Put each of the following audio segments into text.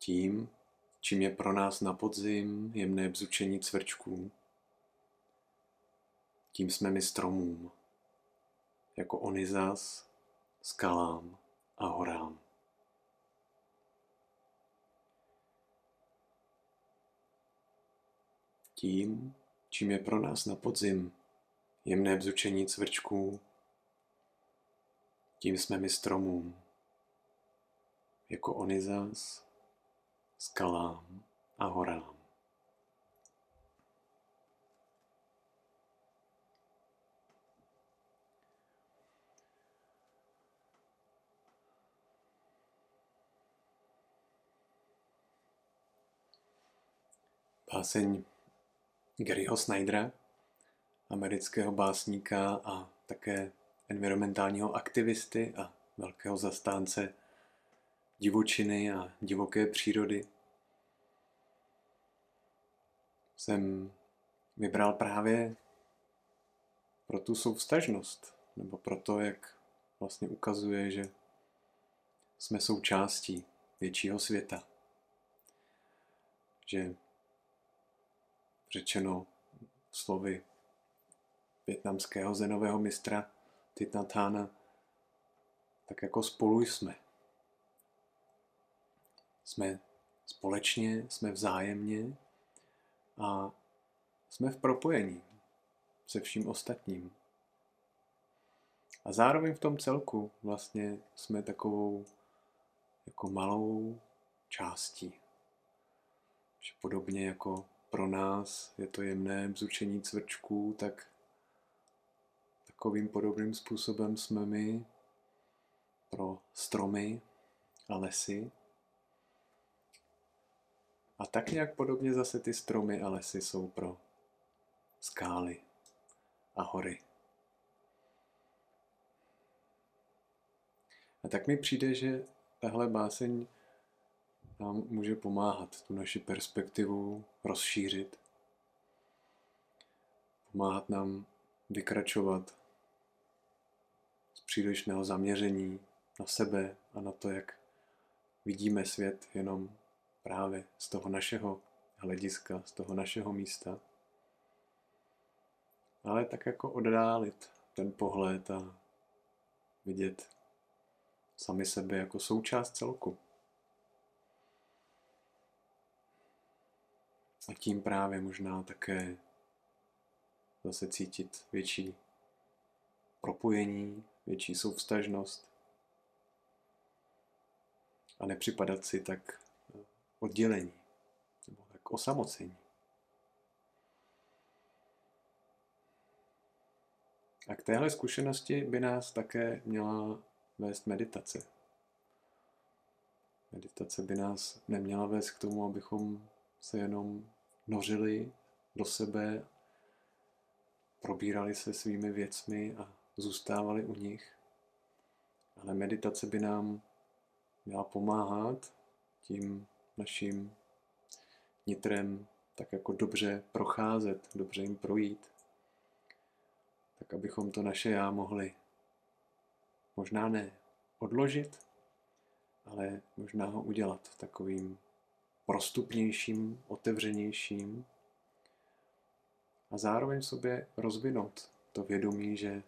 tím, čím je pro nás na podzim jemné bzučení cvrčků, tím jsme my stromům, jako oni zas skalám a horám. Tím, čím je pro nás na podzim jemné bzučení cvrčků, tím jsme my stromům, jako oni zas skalám a horám. Báseň Garyho Snydera, amerického básníka a také environmentálního aktivisty a velkého zastánce divočiny a divoké přírody, jsem vybral právě pro tu souvstažnost, nebo pro to, jak vlastně ukazuje, že jsme součástí většího světa. Že řečeno slovy větnamského zenového mistra Titnatána, tak jako spolu jsme. Jsme společně, jsme vzájemně a jsme v propojení se vším ostatním. A zároveň v tom celku vlastně jsme takovou jako malou částí. Že podobně jako pro nás je to jemné bzučení cvrčků, tak takovým podobným způsobem jsme my pro stromy a lesy. A tak nějak podobně zase ty stromy a lesy jsou pro skály a hory. A tak mi přijde, že tahle báseň nám může pomáhat tu naši perspektivu rozšířit, pomáhat nám vykračovat z přílišného zaměření na sebe a na to, jak vidíme svět jenom právě z toho našeho hlediska, z toho našeho místa. Ale tak jako oddálit ten pohled a vidět sami sebe jako součást celku. A tím právě možná také zase cítit větší propojení, větší souvstažnost a nepřipadat si tak oddělení nebo tak osamocení. A k téhle zkušenosti by nás také měla vést meditace. Meditace by nás neměla vést k tomu, abychom se jenom nořili do sebe, probírali se svými věcmi a zůstávali u nich. Ale meditace by nám měla pomáhat tím naším nitrem tak jako dobře procházet, dobře jim projít, tak abychom to naše já mohli možná ne odložit, ale možná ho udělat takovým prostupnějším, otevřenějším a zároveň sobě rozvinout to vědomí, že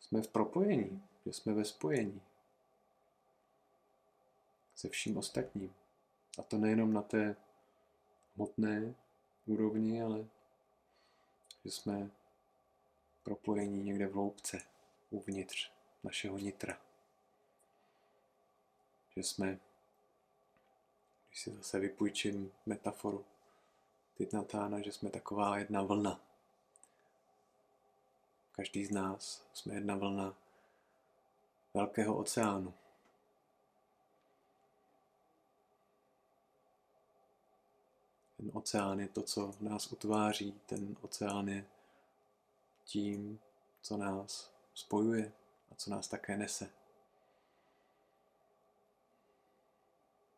jsme v propojení, že jsme ve spojení se vším ostatním. A to nejenom na té hmotné úrovni, ale že jsme propojení někde v loupce, uvnitř našeho nitra. Že jsme když si zase vypůjčím metaforu Titnatána, že jsme taková jedna vlna. Každý z nás jsme jedna vlna velkého oceánu. Ten oceán je to, co nás utváří, ten oceán je tím, co nás spojuje a co nás také nese.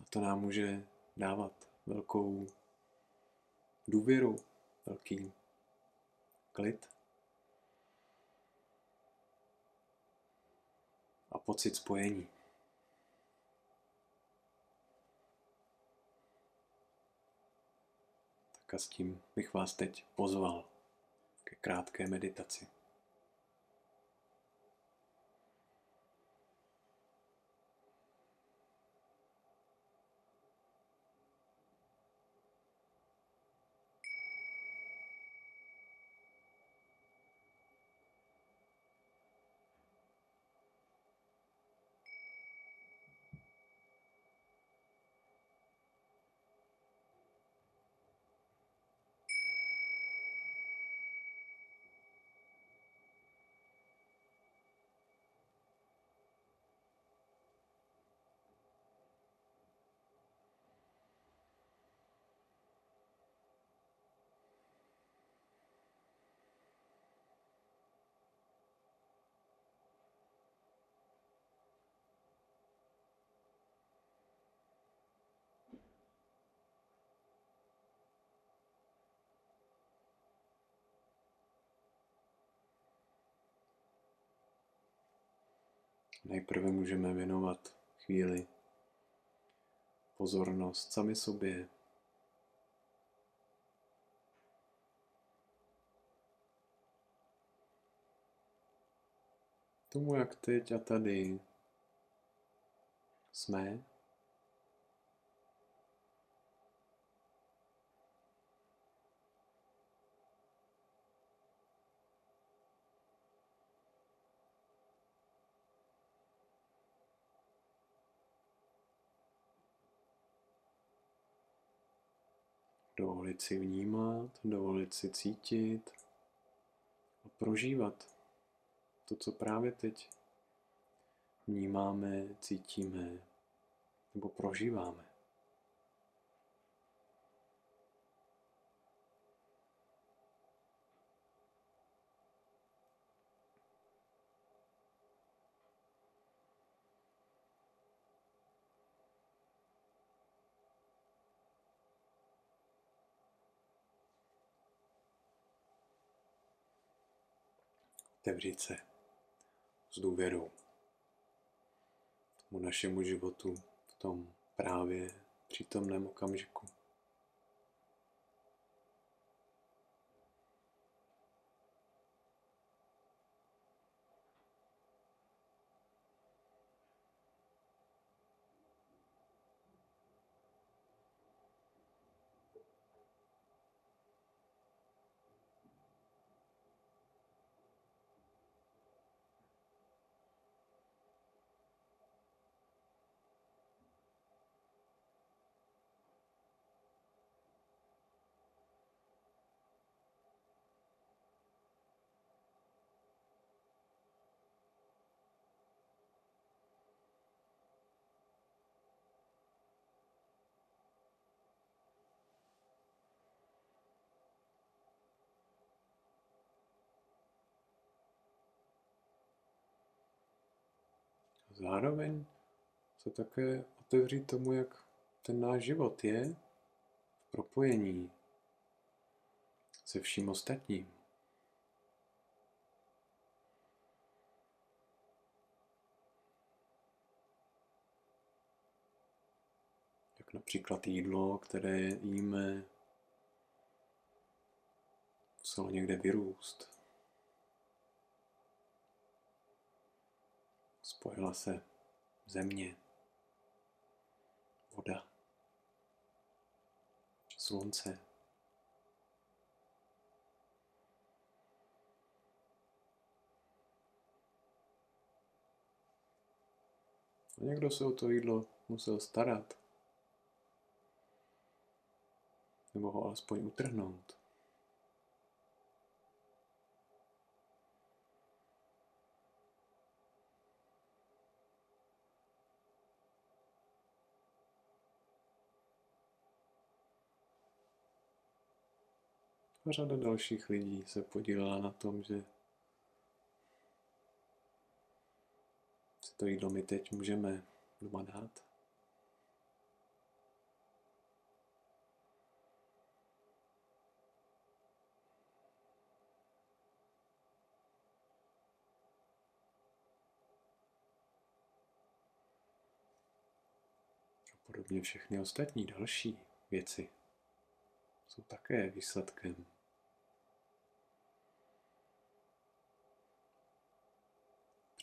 A to nám může dávat velkou důvěru, velký klid a pocit spojení. Tak a s tím bych vás teď pozval ke krátké meditaci. Nejprve můžeme věnovat chvíli pozornost sami sobě. Tomu, jak teď a tady jsme dovolit si vnímat, dovolit si cítit a prožívat to, co právě teď vnímáme, cítíme nebo prožíváme. Otevřít se s důvěrou tomu našemu životu v tom právě přítomném okamžiku. Zároveň se také otevřít tomu, jak ten náš život je v propojení se vším ostatním. Jak například jídlo, které jíme, muselo někde vyrůst. Spojila se země, voda, slunce. A někdo se o to jídlo musel starat. Nebo ho alespoň utrhnout. Řada dalších lidí se podílela na tom, že si to jídlo my teď můžeme doma dát. Podobně všechny ostatní další věci jsou také výsledkem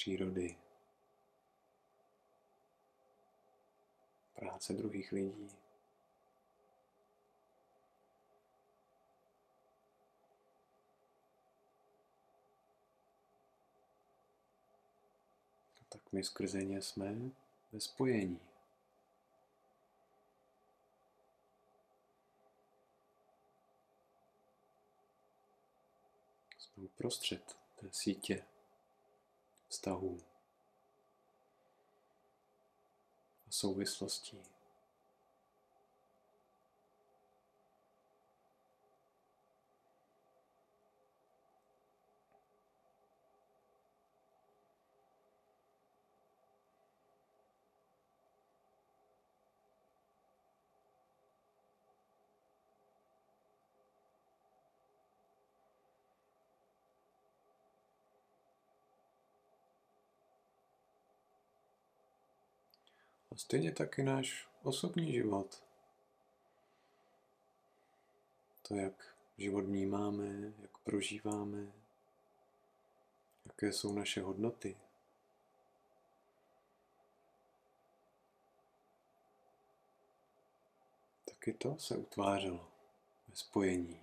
přírody, práce druhých lidí. A tak my skrze ně jsme ve spojení. Jsme uprostřed té sítě vztahů a souvislostí. Stejně taky náš osobní život. To, jak život vnímáme, jak prožíváme, jaké jsou naše hodnoty. Taky to se utvářelo ve spojení,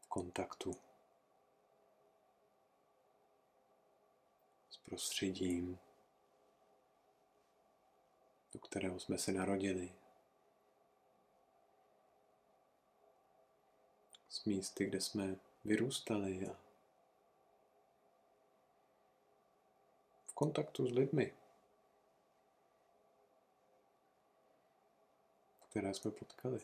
v kontaktu s prostředím, kterého jsme se narodili. S místy, kde jsme vyrůstali a v kontaktu s lidmi, které jsme potkali.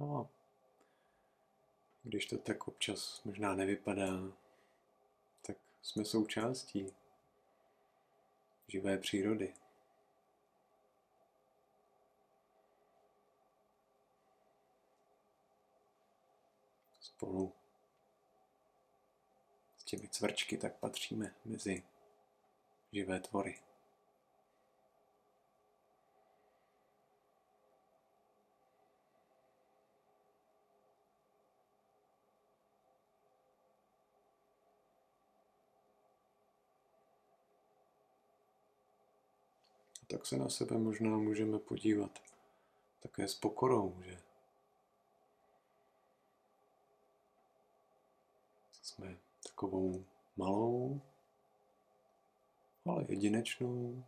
No, když to tak občas možná nevypadá, tak jsme součástí živé přírody. Spolu s těmi cvrčky tak patříme mezi živé tvory. Tak se na sebe možná můžeme podívat také s pokorou, že jsme takovou malou, ale jedinečnou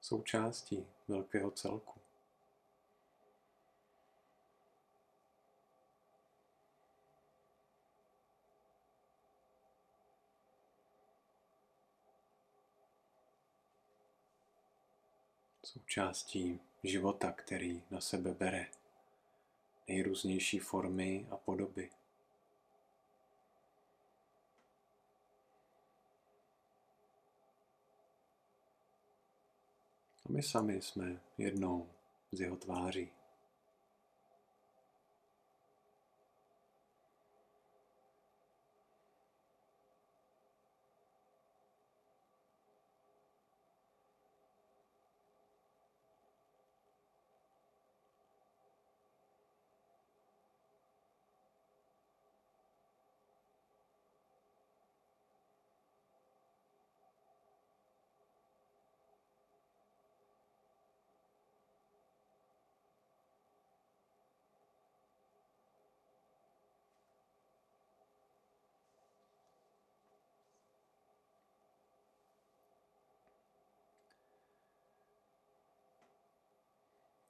součástí velkého celku. Součástí života, který na sebe bere nejrůznější formy a podoby. A my sami jsme jednou z jeho tváří.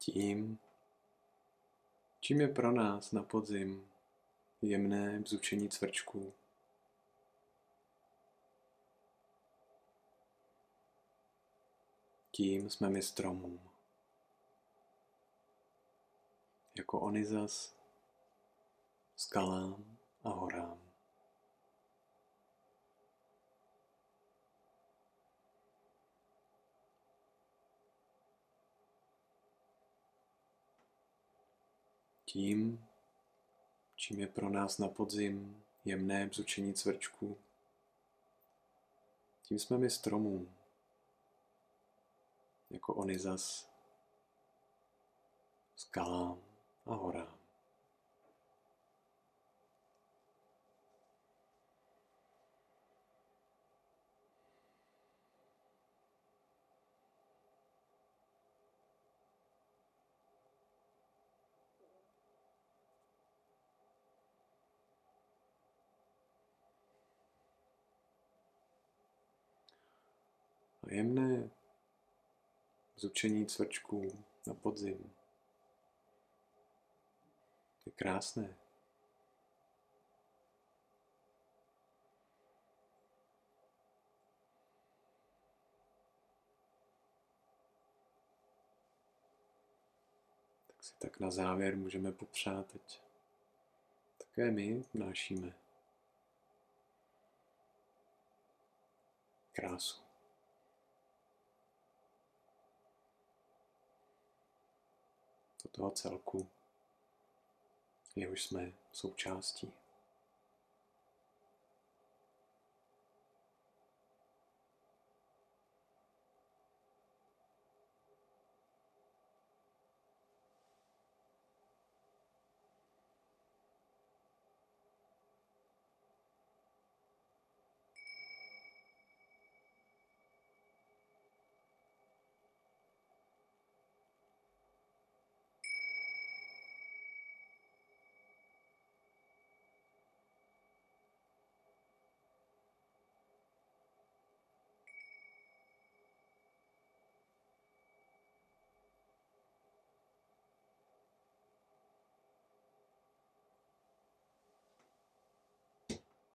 Tím, čím je pro nás na podzim jemné bzučení cvrčků. tím jsme my stromům. Jako oni zas skalám a horám. Tím, čím je pro nás na podzim jemné bzučení cvrčků, tím jsme my stromům, jako oni zas skalám a horám. Jemné zučení cvrčků na podzim. Je krásné. Tak si tak na závěr můžeme popřát teď. Také my vnášíme krásu. Do toho celku, jehož jsme součástí.